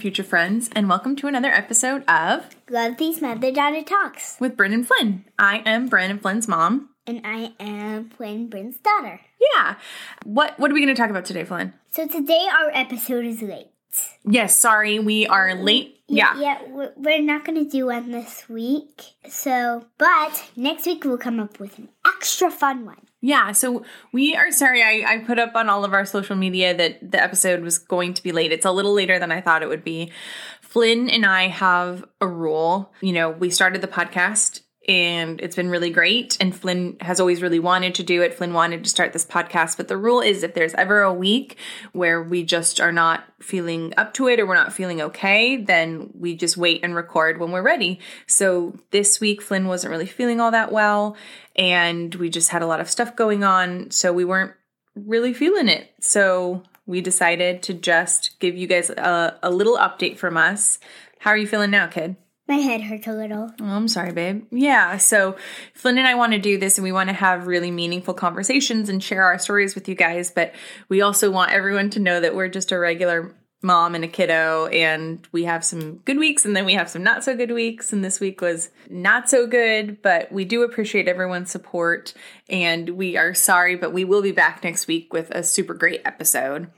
and future friends, and welcome to another episode of Love These Mother Daughter Talks. with Bryn and Flynn. I am and Flynn's mom. And I am Flynn Bryn's daughter. Yeah. What What are we going to talk about today, Flynn? So today our episode is late. Yes, sorry, we are mm-hmm. late. Yeah. Yeah, we're- we're not going to do one this week. So, but next week we'll come up with an extra fun one. Yeah, so we are sorry. I, I put up on all of our social media that the episode was going to be late. It's a little later than I thought it would be. Flynn and I have a rule. You know, we started the podcast and it's been really great. And Flynn has always really wanted to do it. Flynn wanted to start this podcast. But the rule is if there's ever a week where we just are not feeling up to it or we're not feeling okay, then we just wait and record when we're ready. So this week, Flynn wasn't really feeling all that well. And we just had a lot of stuff going on. So we weren't really feeling it. So we decided to just give you guys a, a little update from us. How are you feeling now, kid? My head hurts a little. Oh, I'm sorry, babe. Yeah, so Flynn and I want to do this and we want to have really meaningful conversations and share our stories with you guys, but we also want everyone to know that we're just a regular mom and a kiddo and we have some good weeks and then we have some not so good weeks and this week was not so good, but we do appreciate everyone's support and we are sorry, but we will be back next week with a super great episode.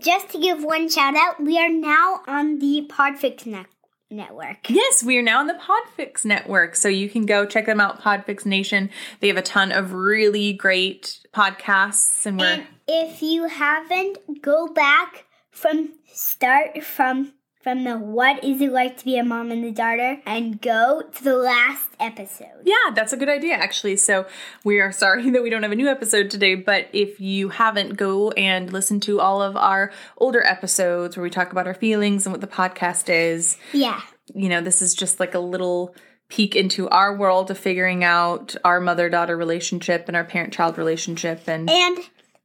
Just to give one shout out, we are now on the Podfix ne- network. Yes, we are now on the Podfix network. So you can go check them out, Podfix Nation. They have a ton of really great podcasts and we're And if you haven't, go back from start from from the what is it like to be a mom and a daughter and go to the last episode. Yeah, that's a good idea, actually. So we are sorry that we don't have a new episode today, but if you haven't, go and listen to all of our older episodes where we talk about our feelings and what the podcast is. Yeah. You know, this is just like a little peek into our world of figuring out our mother daughter relationship and our parent child relationship. And And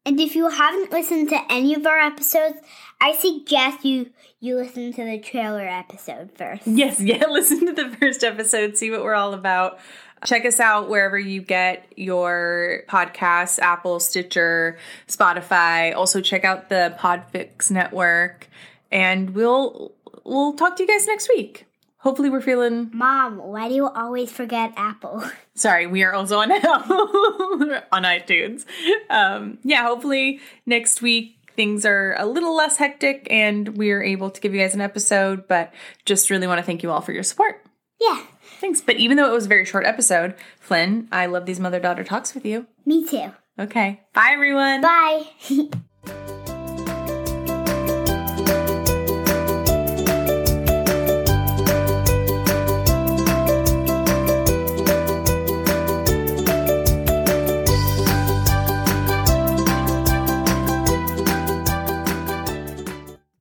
and if you haven't listened to any of our episodes, I suggest you you listen to the trailer episode first. yes, yeah, listen to the first episode, see what we're all about. Check us out wherever you get your podcasts Apple, Stitcher, Spotify. Also, check out the Podfix network. And we'll we'll talk to you guys next week. Hopefully, we're feeling. Mom, why do you always forget Apple? Sorry, we are also on Apple on iTunes. Um, yeah, hopefully next week things are a little less hectic and we're able to give you guys an episode. But just really want to thank you all for your support. Yeah, Thanks. But even though it was a very short episode, Flynn, I love these mother daughter talks with you. me too. Okay. Bye, everyone. Bye.